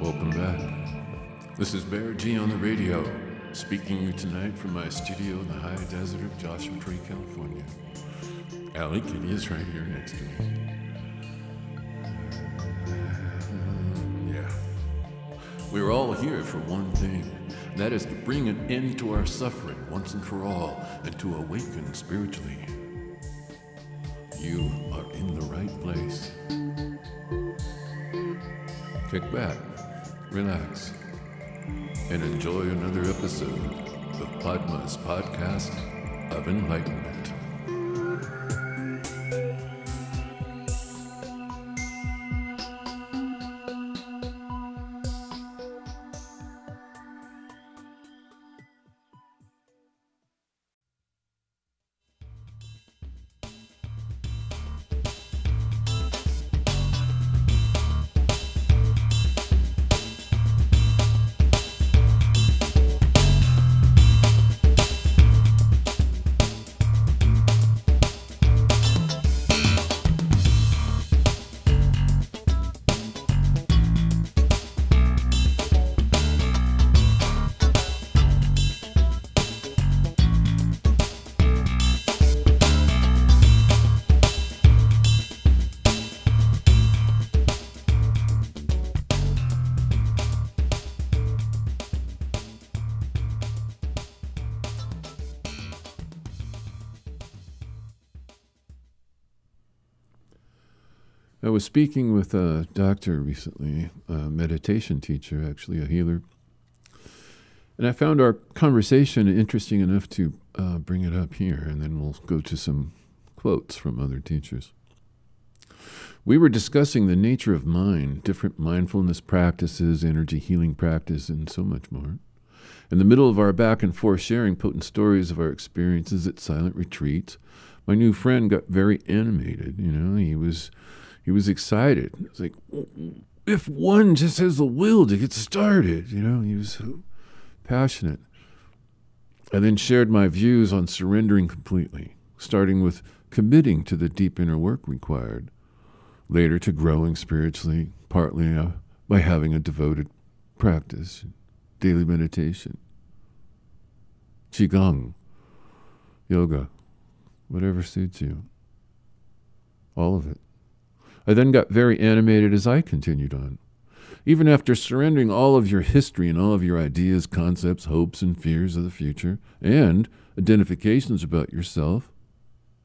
Welcome back. This is Bear G on the radio, speaking to you tonight from my studio in the high desert of Joshua Tree, California. Allie Kitty is right here next to me. Yeah. We're all here for one thing. That is to bring an end to our suffering once and for all, and to awaken spiritually. You are in the right place. Kick back, relax, and enjoy another episode of Padma's Podcast of Enlightenment. Speaking with a doctor recently, a meditation teacher, actually, a healer. And I found our conversation interesting enough to uh, bring it up here, and then we'll go to some quotes from other teachers. We were discussing the nature of mind, different mindfulness practices, energy healing practice, and so much more. In the middle of our back and forth sharing potent stories of our experiences at silent retreats, my new friend got very animated. You know, he was he was excited. It's like if one just has the will to get started, you know, he was so passionate. I then shared my views on surrendering completely, starting with committing to the deep inner work required, later to growing spiritually, partly uh, by having a devoted practice, daily meditation, qigong, yoga, whatever suits you. All of it. I then got very animated as I continued on. Even after surrendering all of your history and all of your ideas, concepts, hopes, and fears of the future, and identifications about yourself,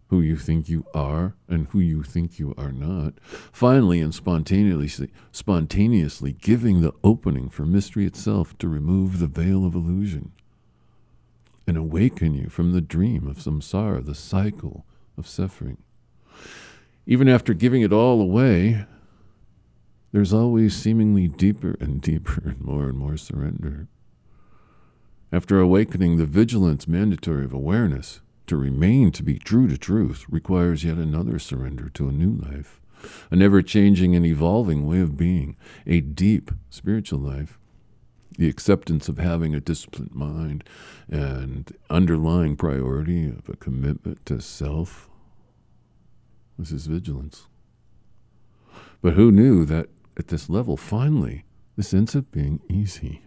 who you think you are and who you think you are not, finally and spontaneously, spontaneously giving the opening for mystery itself to remove the veil of illusion and awaken you from the dream of samsara, the cycle of suffering. Even after giving it all away, there's always seemingly deeper and deeper and more and more surrender. After awakening the vigilance mandatory of awareness, to remain to be true to truth requires yet another surrender to a new life, a never changing and evolving way of being, a deep spiritual life. The acceptance of having a disciplined mind and underlying priority of a commitment to self this is vigilance. But who knew that at this level, finally, this ends up being easy,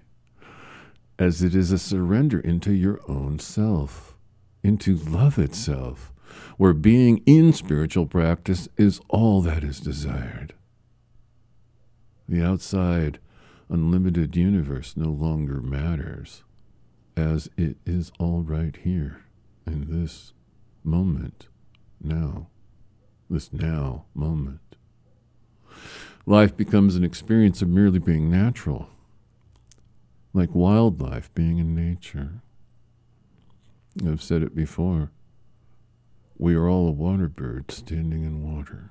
as it is a surrender into your own self, into love itself, where being in spiritual practice is all that is desired. The outside, unlimited universe no longer matters, as it is all right here, in this moment, now this now moment. Life becomes an experience of merely being natural, like wildlife being in nature. I've said it before. We are all a water bird standing in water.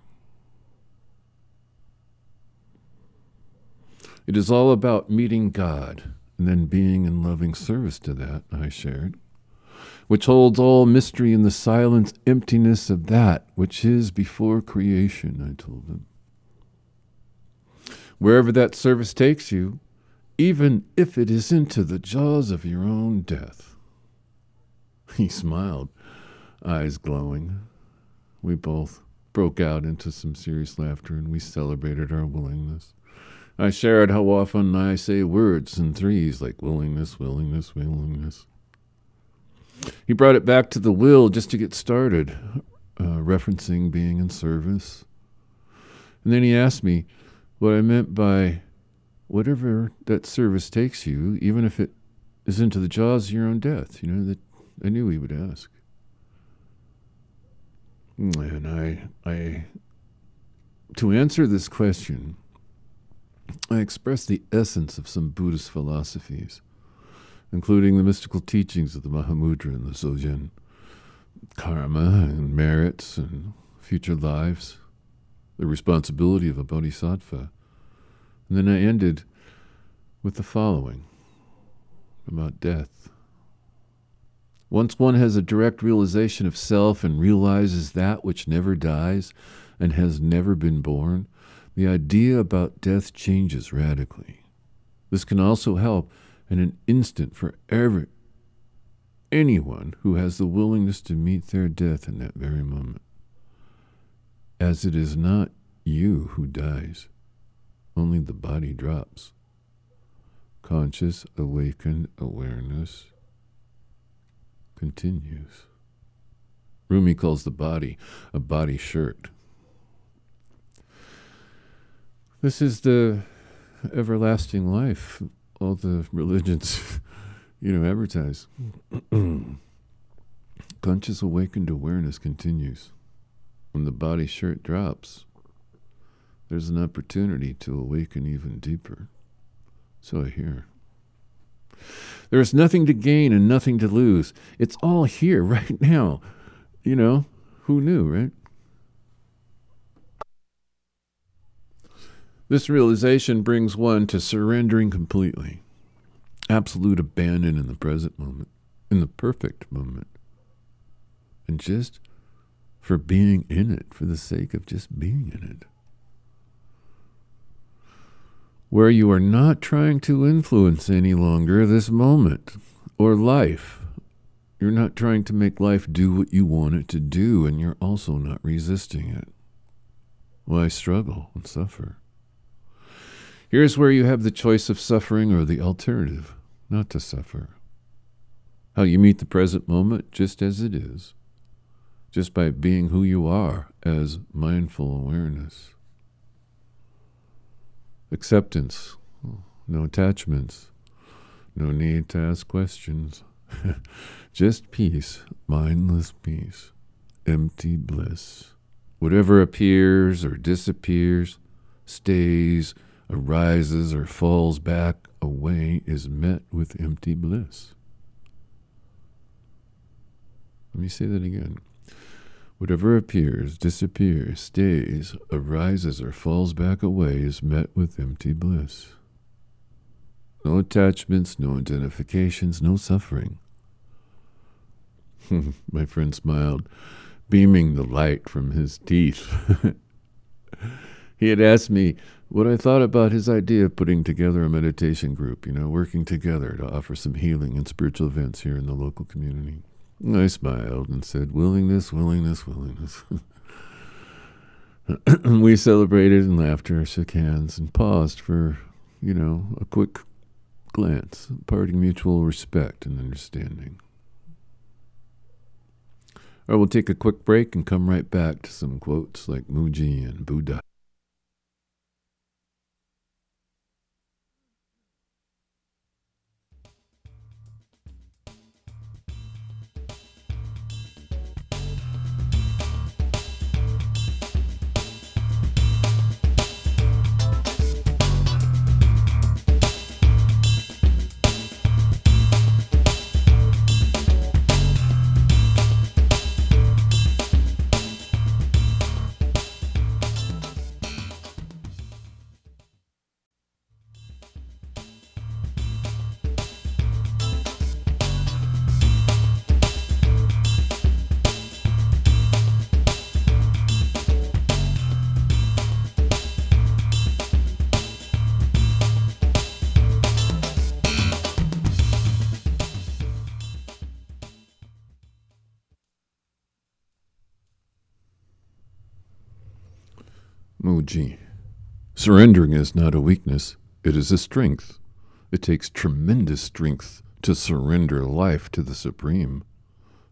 It is all about meeting God and then being in loving service to that, I shared which holds all mystery in the silence emptiness of that which is before creation, I told him. Wherever that service takes you, even if it is into the jaws of your own death. He smiled, eyes glowing. We both broke out into some serious laughter and we celebrated our willingness. I shared how often I say words in threes like willingness, willingness, willingness. He brought it back to the will just to get started, uh, referencing being in service. And then he asked me what I meant by whatever that service takes you, even if it is into the jaws of your own death. You know, that I knew he would ask. And I, I, to answer this question, I expressed the essence of some Buddhist philosophies, including the mystical teachings of the Mahamudra and the Dzogchen, karma and merits and future lives, the responsibility of a bodhisattva. And then I ended with the following about death. Once one has a direct realization of self and realizes that which never dies and has never been born, the idea about death changes radically. This can also help in an instant for every anyone who has the willingness to meet their death in that very moment. As it is not you who dies, only the body drops. Conscious, awakened awareness continues. Rumi calls the body a body shirt. This is the everlasting life all the religions, you know, advertise. Conscious awakened awareness continues. When the body shirt drops, there's an opportunity to awaken even deeper. So I hear. There is nothing to gain and nothing to lose. It's all here right now. You know, who knew, right? This realization brings one to surrendering completely, absolute abandon in the present moment, in the perfect moment, and just for being in it, for the sake of just being in it. Where you are not trying to influence any longer this moment or life. You're not trying to make life do what you want it to do, and you're also not resisting it. Why struggle and suffer? Here's where you have the choice of suffering or the alternative, not to suffer. How you meet the present moment just as it is, just by being who you are as mindful awareness. Acceptance, no attachments, no need to ask questions. just peace, mindless peace, empty bliss. Whatever appears or disappears, stays arises or falls back away is met with empty bliss. Let me say that again. Whatever appears, disappears, stays, arises, or falls back away is met with empty bliss. No attachments, no identifications, no suffering. My friend smiled, beaming the light from his teeth. he had asked me what I thought about his idea of putting together a meditation group, you know, working together to offer some healing and spiritual events here in the local community. I smiled and said, Willingness, willingness, willingness. we celebrated and laughter, shook hands, and paused for, you know, a quick glance, parting mutual respect and understanding. I will take a quick break and come right back to some quotes like Mooji and Buddha. Mooji. Surrendering is not a weakness, it is a strength. It takes tremendous strength to surrender life to the Supreme,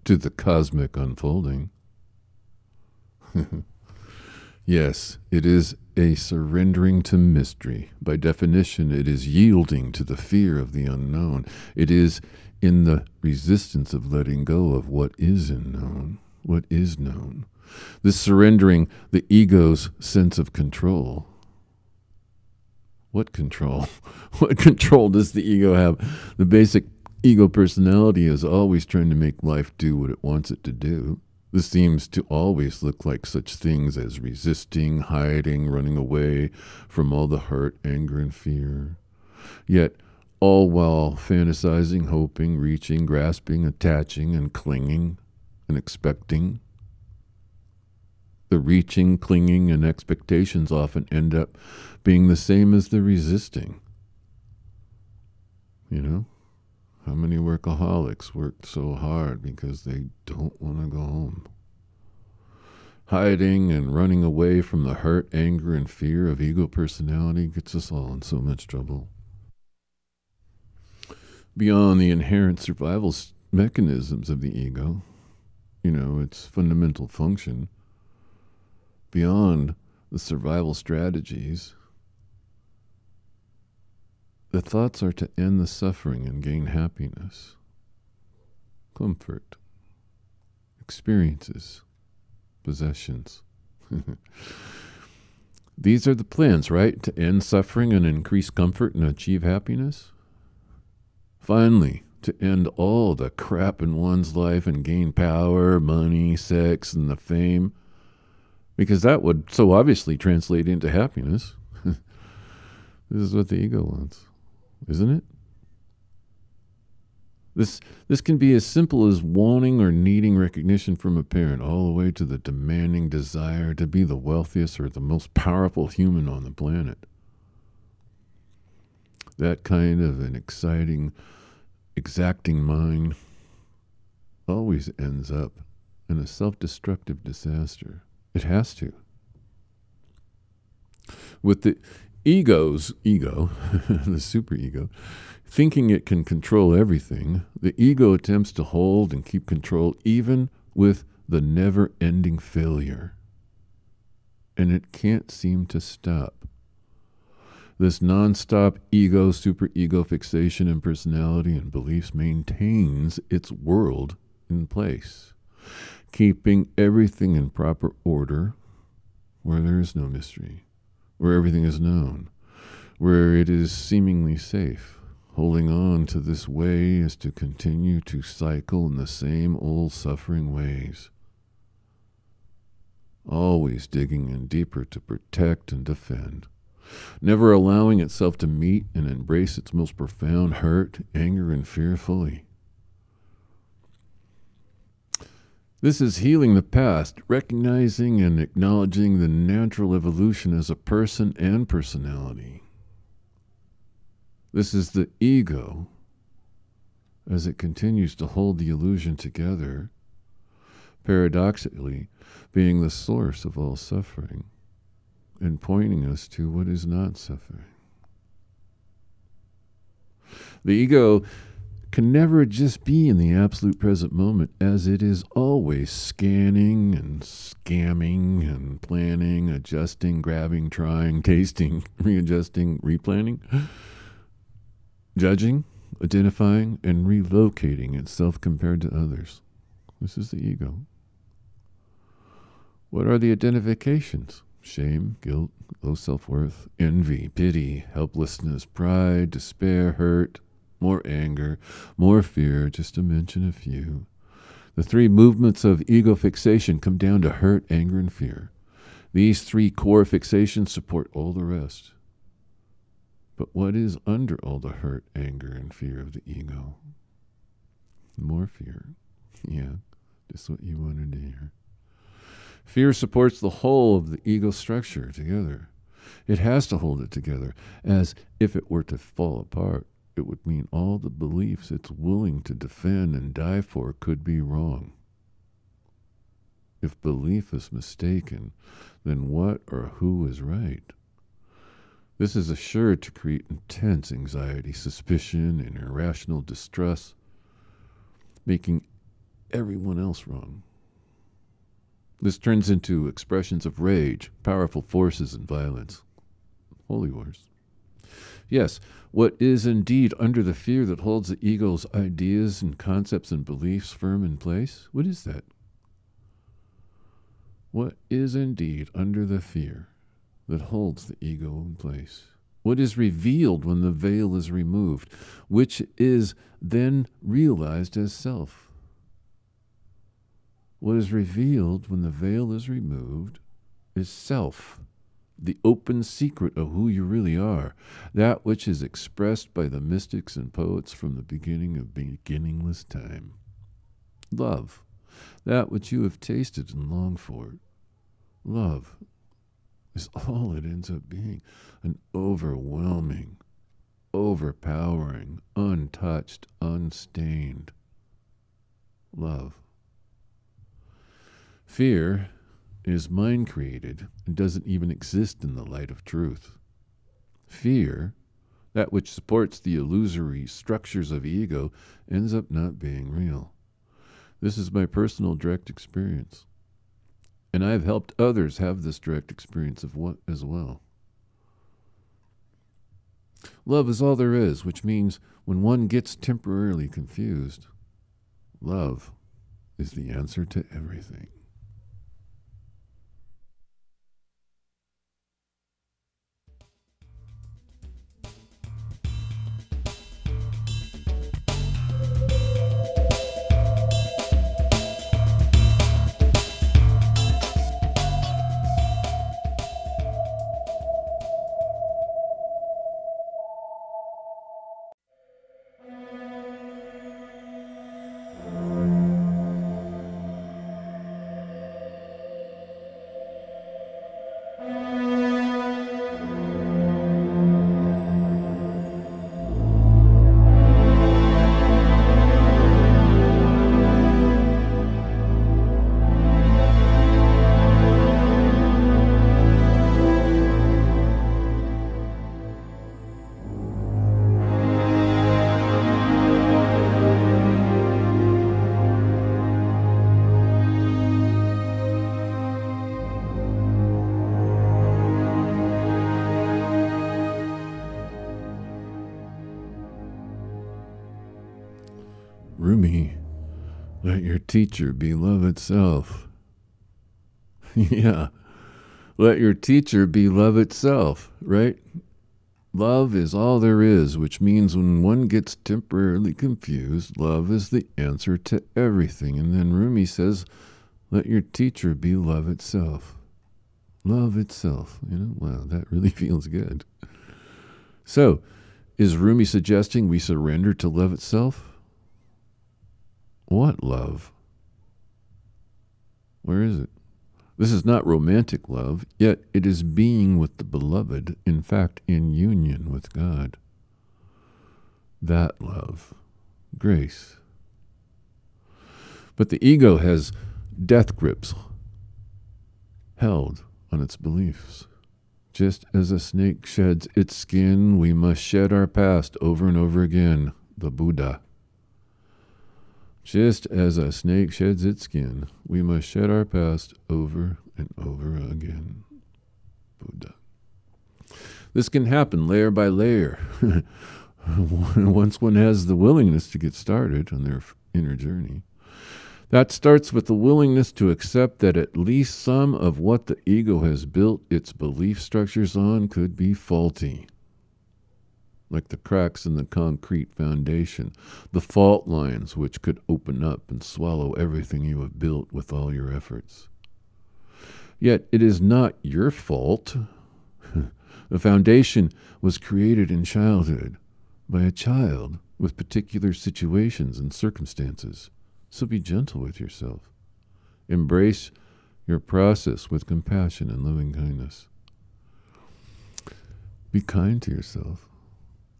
to the cosmic unfolding. yes, it is a surrendering to mystery. By definition, it is yielding to the fear of the unknown. It is in the resistance of letting go of what is unknown, what is known. This surrendering the ego's sense of control. What control? What control does the ego have? The basic ego personality is always trying to make life do what it wants it to do. This seems to always look like such things as resisting, hiding, running away from all the hurt, anger, and fear. Yet, all while fantasizing, hoping, reaching, grasping, attaching, and clinging and expecting. The reaching, clinging, and expectations often end up being the same as the resisting. You know? How many workaholics work so hard because they don't want to go home? Hiding and running away from the hurt, anger, and fear of ego personality gets us all in so much trouble. Beyond the inherent survival mechanisms of the ego, you know, its fundamental function, beyond the survival strategies the thoughts are to end the suffering and gain happiness, comfort, experiences, possessions. These are the plans, right? To end suffering and increase comfort and achieve happiness? Finally, to end all the crap in one's life and gain power, money, sex, and the fame. Because that would so obviously translate into happiness. this is what the ego wants isn't it? This, this can be as simple as wanting or needing recognition from a parent, all the way to the demanding desire to be the wealthiest or the most powerful human on the planet. That kind of an exciting, exacting mind always ends up in a self destructive disaster. It has to. With the ego's ego, the superego, thinking it can control everything, the ego attempts to hold and keep control even with the never ending failure. And it can't seem to stop. This nonstop ego, superego fixation and personality and beliefs maintains its world in place, keeping everything in proper order where there is no mystery where everything is known, where it is seemingly safe. Holding on to this way is to continue to cycle in the same old suffering ways. Always digging in deeper to protect and defend, never allowing itself to meet and embrace its most profound hurt, anger, and fear fully. This is healing the past, recognizing and acknowledging the natural evolution as a person and personality. This is the ego as it continues to hold the illusion together, paradoxically being the source of all suffering and pointing us to what is not suffering. The ego can never just be in the absolute present moment, as it is always scanning and scamming and planning, adjusting, grabbing, trying, tasting, readjusting, replanning, judging, identifying, and relocating itself compared to others. This is the ego. What are the identifications? Shame, guilt, low self worth, envy, pity, helplessness, pride, despair, hurt, more anger, more fear, just to mention a few. The three movements of ego fixation come down to hurt, anger, and fear. These three core fixations support all the rest. But what is under all the hurt, anger, and fear of the ego? More fear. Yeah, just what you wanted to hear. Fear supports the whole of the ego structure together. It has to hold it together, as if it were to fall apart it would mean all the beliefs it's willing to defend and die for could be wrong. If belief is mistaken, then what or who is right? This is assured to create intense anxiety, suspicion, and irrational distress, making everyone else wrong. This turns into expressions of rage, powerful forces, and violence. Holy wars. Yes, what is indeed under the fear that holds the ego's ideas and concepts and beliefs firm in place? What is that? What is indeed under the fear that holds the ego in place? What is revealed when the veil is removed, which is then realized as self? What is revealed when the veil is removed is self the open secret of who you really are, that which is expressed by the mystics and poets from the beginning of beginningless time. Love, that which you have tasted and longed for. Love is all it ends up being an overwhelming, overpowering, untouched, unstained love. Fear is mind created and doesn't even exist in the light of truth. Fear, that which supports the illusory structures of ego, ends up not being real. This is my personal direct experience. And I've helped others have this direct experience of what as well. Love is all there is, which means when one gets temporarily confused, love is the answer to everything. Teacher be love itself. yeah, let your teacher be love itself, right? Love is all there is, which means when one gets temporarily confused, love is the answer to everything. And then Rumi says, let your teacher be love itself. Love itself. You know, wow, that really feels good. So, is Rumi suggesting we surrender to love itself? What love? Where is it? This is not romantic love, yet it is being with the beloved, in fact, in union with God. That love, grace. But the ego has death grips held on its beliefs. Just as a snake sheds its skin, we must shed our past over and over again, the Buddha. Just as a snake sheds its skin, we must shed our past over and over again. Buddha. This can happen layer by layer. Once one has the willingness to get started on their inner journey. That starts with the willingness to accept that at least some of what the ego has built its belief structures on could be faulty like the cracks in the concrete foundation, the fault lines which could open up and swallow everything you have built with all your efforts. Yet it is not your fault. the foundation was created in childhood by a child with particular situations and circumstances. So be gentle with yourself. Embrace your process with compassion and loving kindness. Be kind to yourself.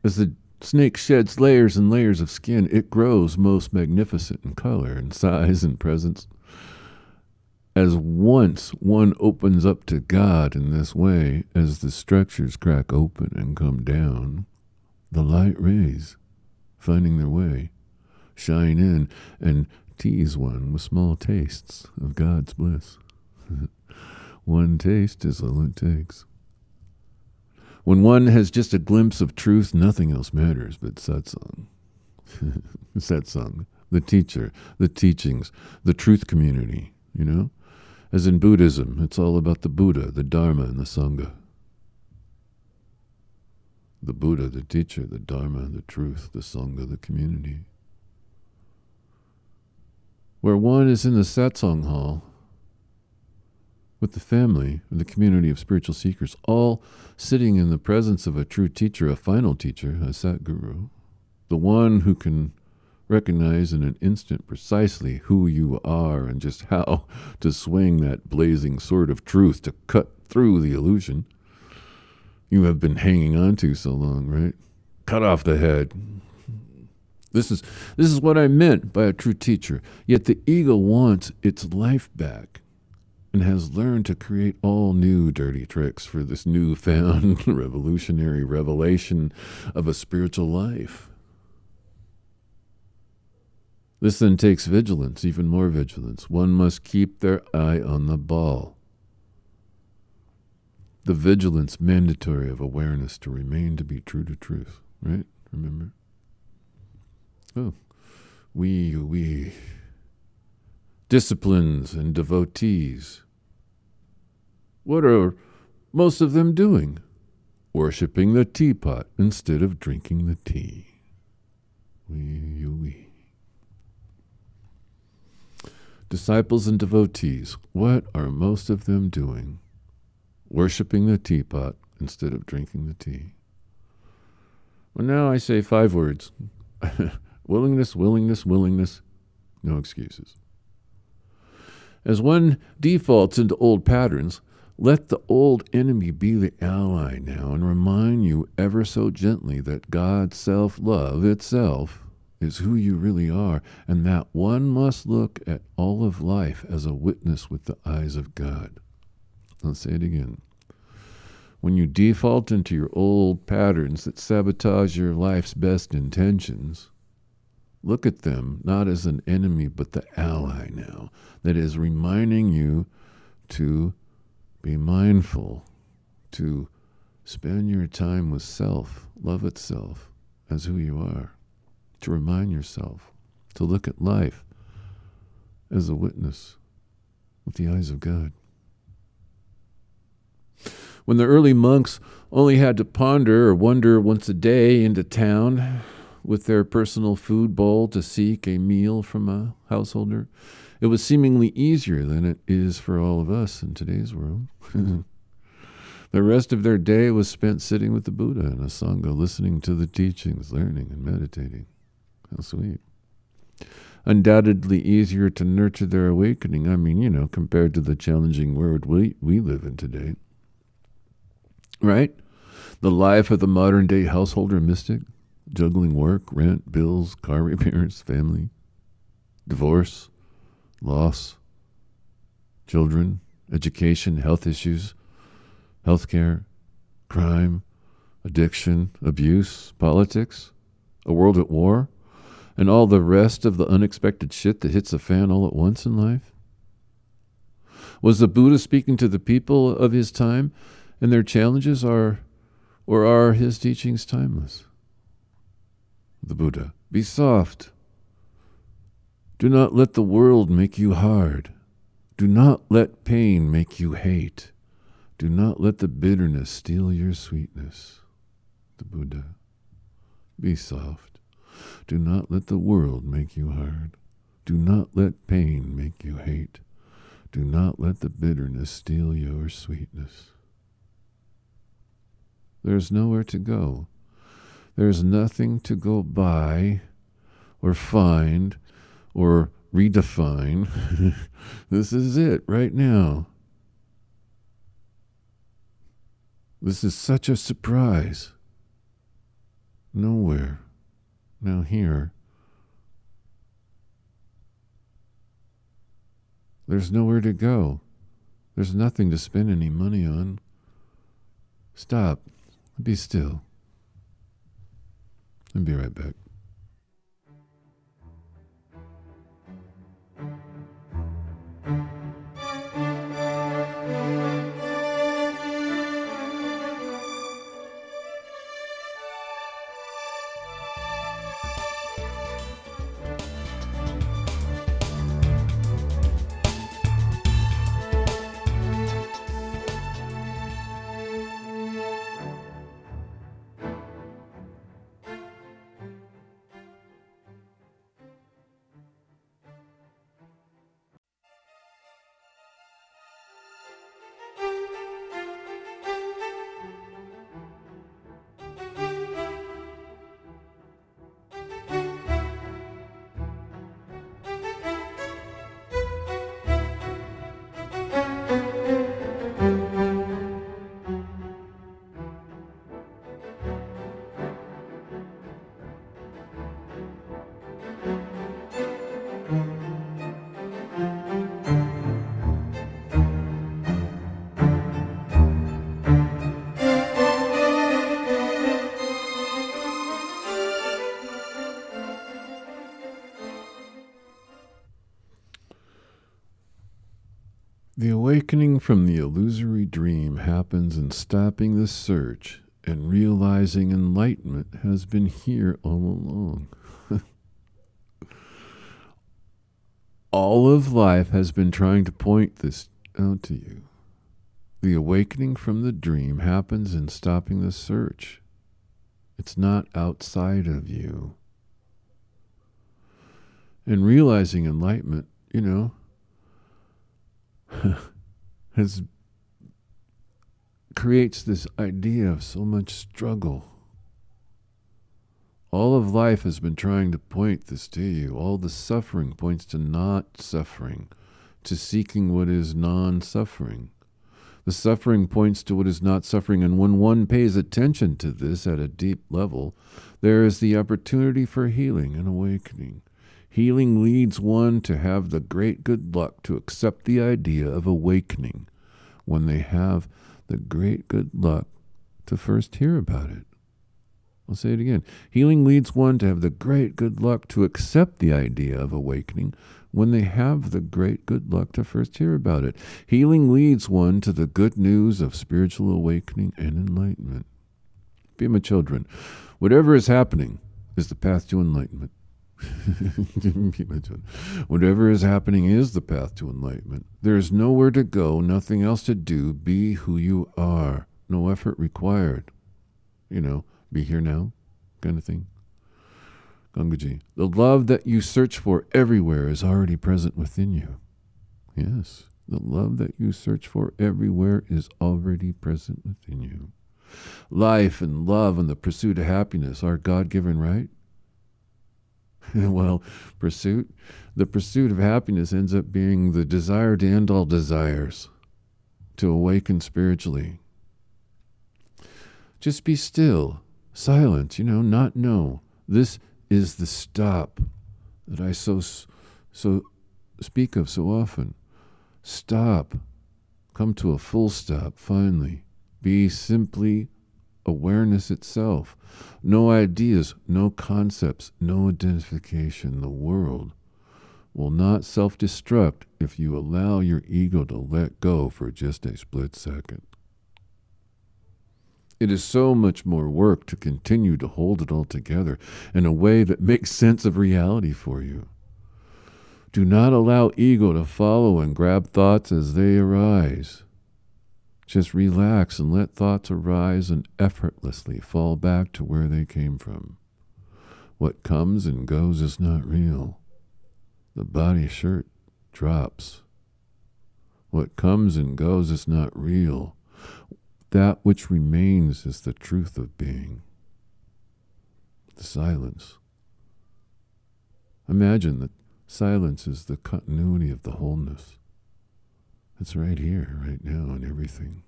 As the snake sheds layers and layers of skin, it grows most magnificent in color and size and presence. as once one opens up to God in this way, as the structures crack open and come down, the light rays, finding their way, shine in and tease one with small tastes of God's bliss. one taste is all it takes. When one has just a glimpse of truth, nothing else matters but satsang. satsang, the teacher, the teachings, the truth community, you know? As in Buddhism, it's all about the Buddha, the Dharma, and the Sangha. The Buddha, the teacher, the Dharma, the truth, the Sangha, the community. Where one is in the satsang hall with the family, and the community of spiritual seekers, all sitting in the presence of a true teacher, a final teacher, a Sat Guru, the one who can recognize in an instant precisely who you are and just how to swing that blazing sword of truth to cut through the illusion you have been hanging on to so long, right? Cut off the head. This is this is what I meant by a true teacher. Yet the ego wants its life back and has learned to create all new dirty tricks for this newfound revolutionary revelation of a spiritual life. This then takes vigilance, even more vigilance. One must keep their eye on the ball. The vigilance mandatory of awareness to remain to be true to truth, right? Remember? Oh, we, we. Disciplines and devotees. What are most of them doing? Worshipping the teapot instead of drinking the tea. We, we. Disciples and devotees, what are most of them doing? Worshipping the teapot instead of drinking the tea. Well, now I say five words willingness, willingness, willingness, no excuses. As one defaults into old patterns, let the old enemy be the ally now and remind you ever so gently that God's self love itself is who you really are, and that one must look at all of life as a witness with the eyes of God. I'll say it again. When you default into your old patterns that sabotage your life's best intentions, look at them not as an enemy but the ally now that is reminding you to be mindful, to spend your time with self, love itself as who you are to remind yourself to look at life as a witness with the eyes of God. When the early monks only had to ponder or wander once a day into town with their personal food bowl to seek a meal from a householder, it was seemingly easier than it is for all of us in today's world. the rest of their day was spent sitting with the Buddha in a Sangha, listening to the teachings, learning, and meditating. How sweet. Undoubtedly easier to nurture their awakening. I mean, you know, compared to the challenging world we, we live in today. Right? The life of the modern day householder mystic, juggling work, rent, bills, car repairs, family, divorce, loss, children, education, health issues, healthcare, crime, addiction, abuse, politics, a world at war, and all the rest of the unexpected shit that hits the fan all at once in life? Was the Buddha speaking to the people of his time and their challenges, are or are his teachings timeless? The Buddha, be soft. Do not let the world make you hard. Do not let pain make you hate. Do not let the bitterness steal your sweetness. The Buddha, be soft. Do not let the world make you hard. Do not let pain make you hate. Do not let the bitterness steal your sweetness. There's nowhere to go. There's nothing to go by or find or redefine. this is it right now. This is such a surprise. Nowhere. Now, here, There's nowhere to go. There's nothing to spend any money on. Stop. Be still. I'll be right back. Awakening from the illusory dream happens in stopping the search and realizing enlightenment has been here all along. all of life has been trying to point this out to you. The awakening from the dream happens in stopping the search. It's not outside of you. And realizing enlightenment, you know, has creates this idea of so much struggle. All of life has been trying to point this to you. All the suffering points to not suffering, to seeking what is non suffering. The suffering points to what is not suffering, and when one pays attention to this at a deep level, there is the opportunity for healing and awakening. Healing leads one to have the great good luck to accept the idea of awakening when they have the great good luck to first hear about it. I'll say it again. Healing leads one to have the great good luck to accept the idea of awakening when they have the great good luck to first hear about it. Healing leads one to the good news of spiritual awakening and enlightenment. Be my children. Whatever is happening is the path to enlightenment. Whatever is happening is the path to enlightenment. There is nowhere to go, nothing else to do. Be who you are. No effort required. You know, be here now kind of thing. Gangaji, the love that you search for everywhere is already present within you. Yes, the love that you search for everywhere is already present within you. Life and love and the pursuit of happiness are God given right. well, pursuit, the pursuit of happiness ends up being the desire to end all desires, to awaken spiritually. Just be still, silent, you know, not know. This is the stop that I so so speak of so often. Stop. Come to a full stop finally. Be simply awareness itself. No ideas, no concepts, no identification. The world will not self destruct if you allow your ego to let go for just a split second. It is so much more work to continue to hold it all together in a way that makes sense of reality for you. Do not allow ego to follow and grab thoughts as they arise. Just relax and let thoughts arise and effortlessly fall back to where they came from. What comes and goes is not real. The body shirt drops. What comes and goes is not real. That which remains is the truth of being. The silence. Imagine that silence is the continuity of the wholeness. It's right here, right now, in everything.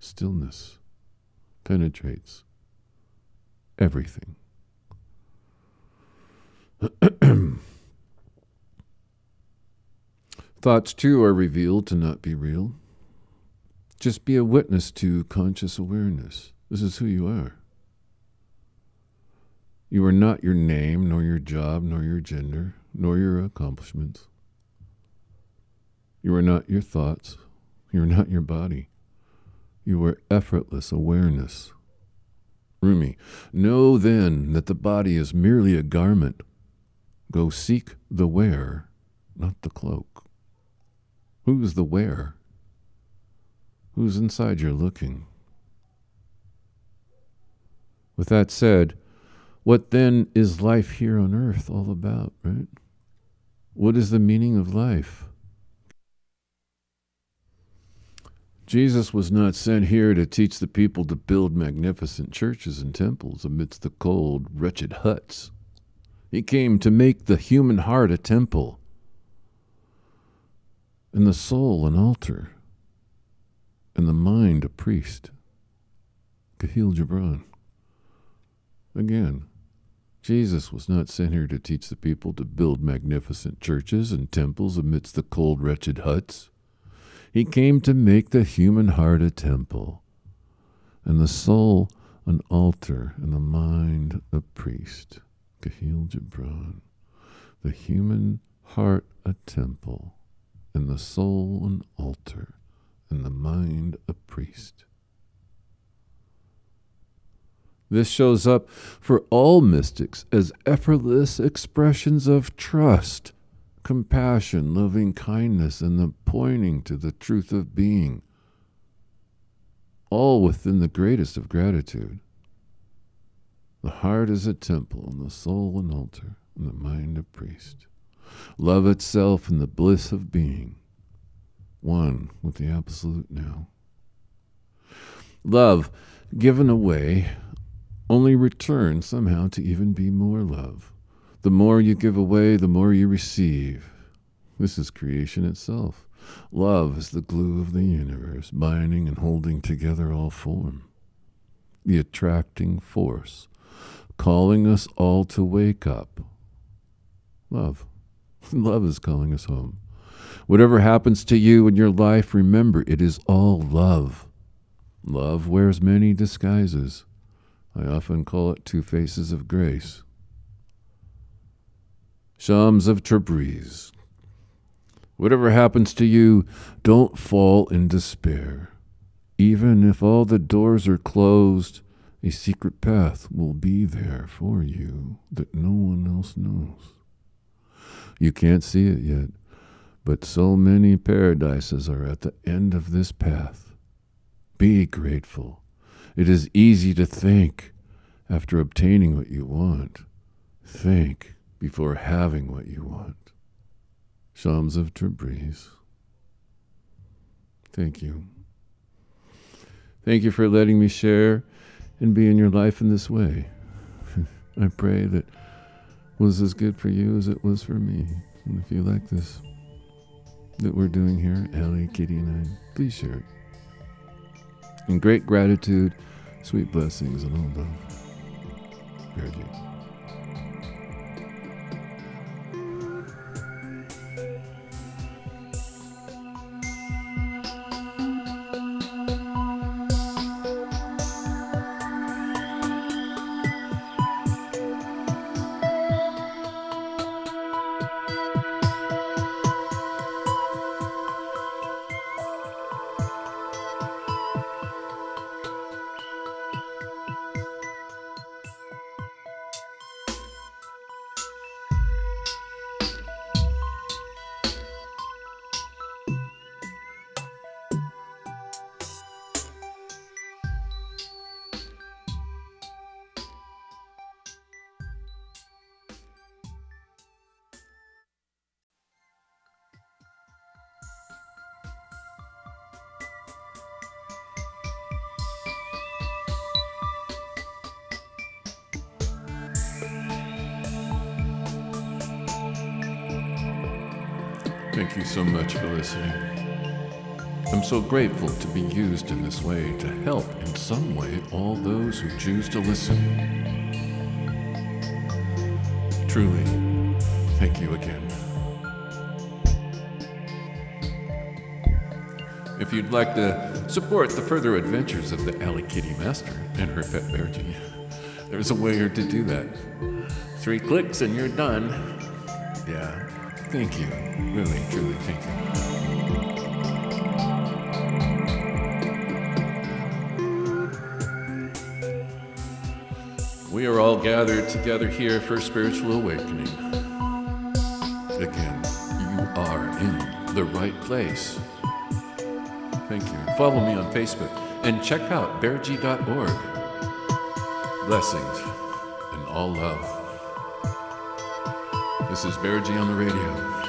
Stillness penetrates everything. Thoughts, too, are revealed to not be real. Just be a witness to conscious awareness. This is who you are. You are not your name, nor your job, nor your gender, nor your accomplishments. You are not your thoughts. You are not your body. You are effortless awareness. Rumi, know then that the body is merely a garment. Go seek the wearer, not the cloak. Who's the wearer? Who's inside you're looking? With that said, what then is life here on earth all about, right? What is the meaning of life? Jesus was not sent here to teach the people to build magnificent churches and temples amidst the cold, wretched huts. He came to make the human heart a temple and the soul an altar and the mind a priest. Kahlil Gibran. Again, Jesus was not sent here to teach the people to build magnificent churches and temples amidst the cold, wretched huts. He came to make the human heart a temple, and the soul an altar, and the mind a priest. Kahlil Gibran. The human heart a temple, and the soul an altar, and the mind a priest. This shows up for all mystics as effortless expressions of trust compassion, loving kindness, and the pointing to the truth of being, all within the greatest of gratitude. The heart is a temple, and the soul an altar, and the mind a priest. Love itself in the bliss of being, one with the Absolute now. Love, given away, only returns somehow to even be more love. The more you give away, the more you receive. This is creation itself. Love is the glue of the universe, binding and holding together all form. The attracting force, calling us all to wake up. Love. Love is calling us home. Whatever happens to you in your life, remember it is all love. Love wears many disguises. I often call it two faces of grace. Shams of Tabriz. Whatever happens to you, don't fall in despair. Even if all the doors are closed, a secret path will be there for you that no one else knows. You can't see it yet, but so many paradises are at the end of this path. Be grateful. It is easy to think after obtaining what you want. Think before having what you want. Shams of Tabriz. Thank you. Thank you for letting me share and be in your life in this way. I pray that was as good for you as it was for me. And if you like this that we're doing here, Ellie, Kitty, and I, please share it. In great gratitude, sweet blessings, and all love. Bear Thank you so much for listening. I'm so grateful to be used in this way to help in some way all those who choose to listen. Truly, thank you again. If you'd like to support the further adventures of the Alley Kitty Master and her pet Beargy, there's a way to do that. Three clicks and you're done. Yeah. Thank you. Really, truly, thank you. We are all gathered together here for spiritual awakening. Again, you are in the right place. Thank you. Follow me on Facebook and check out bearg.org. Blessings and all love. This is Bear G on the radio.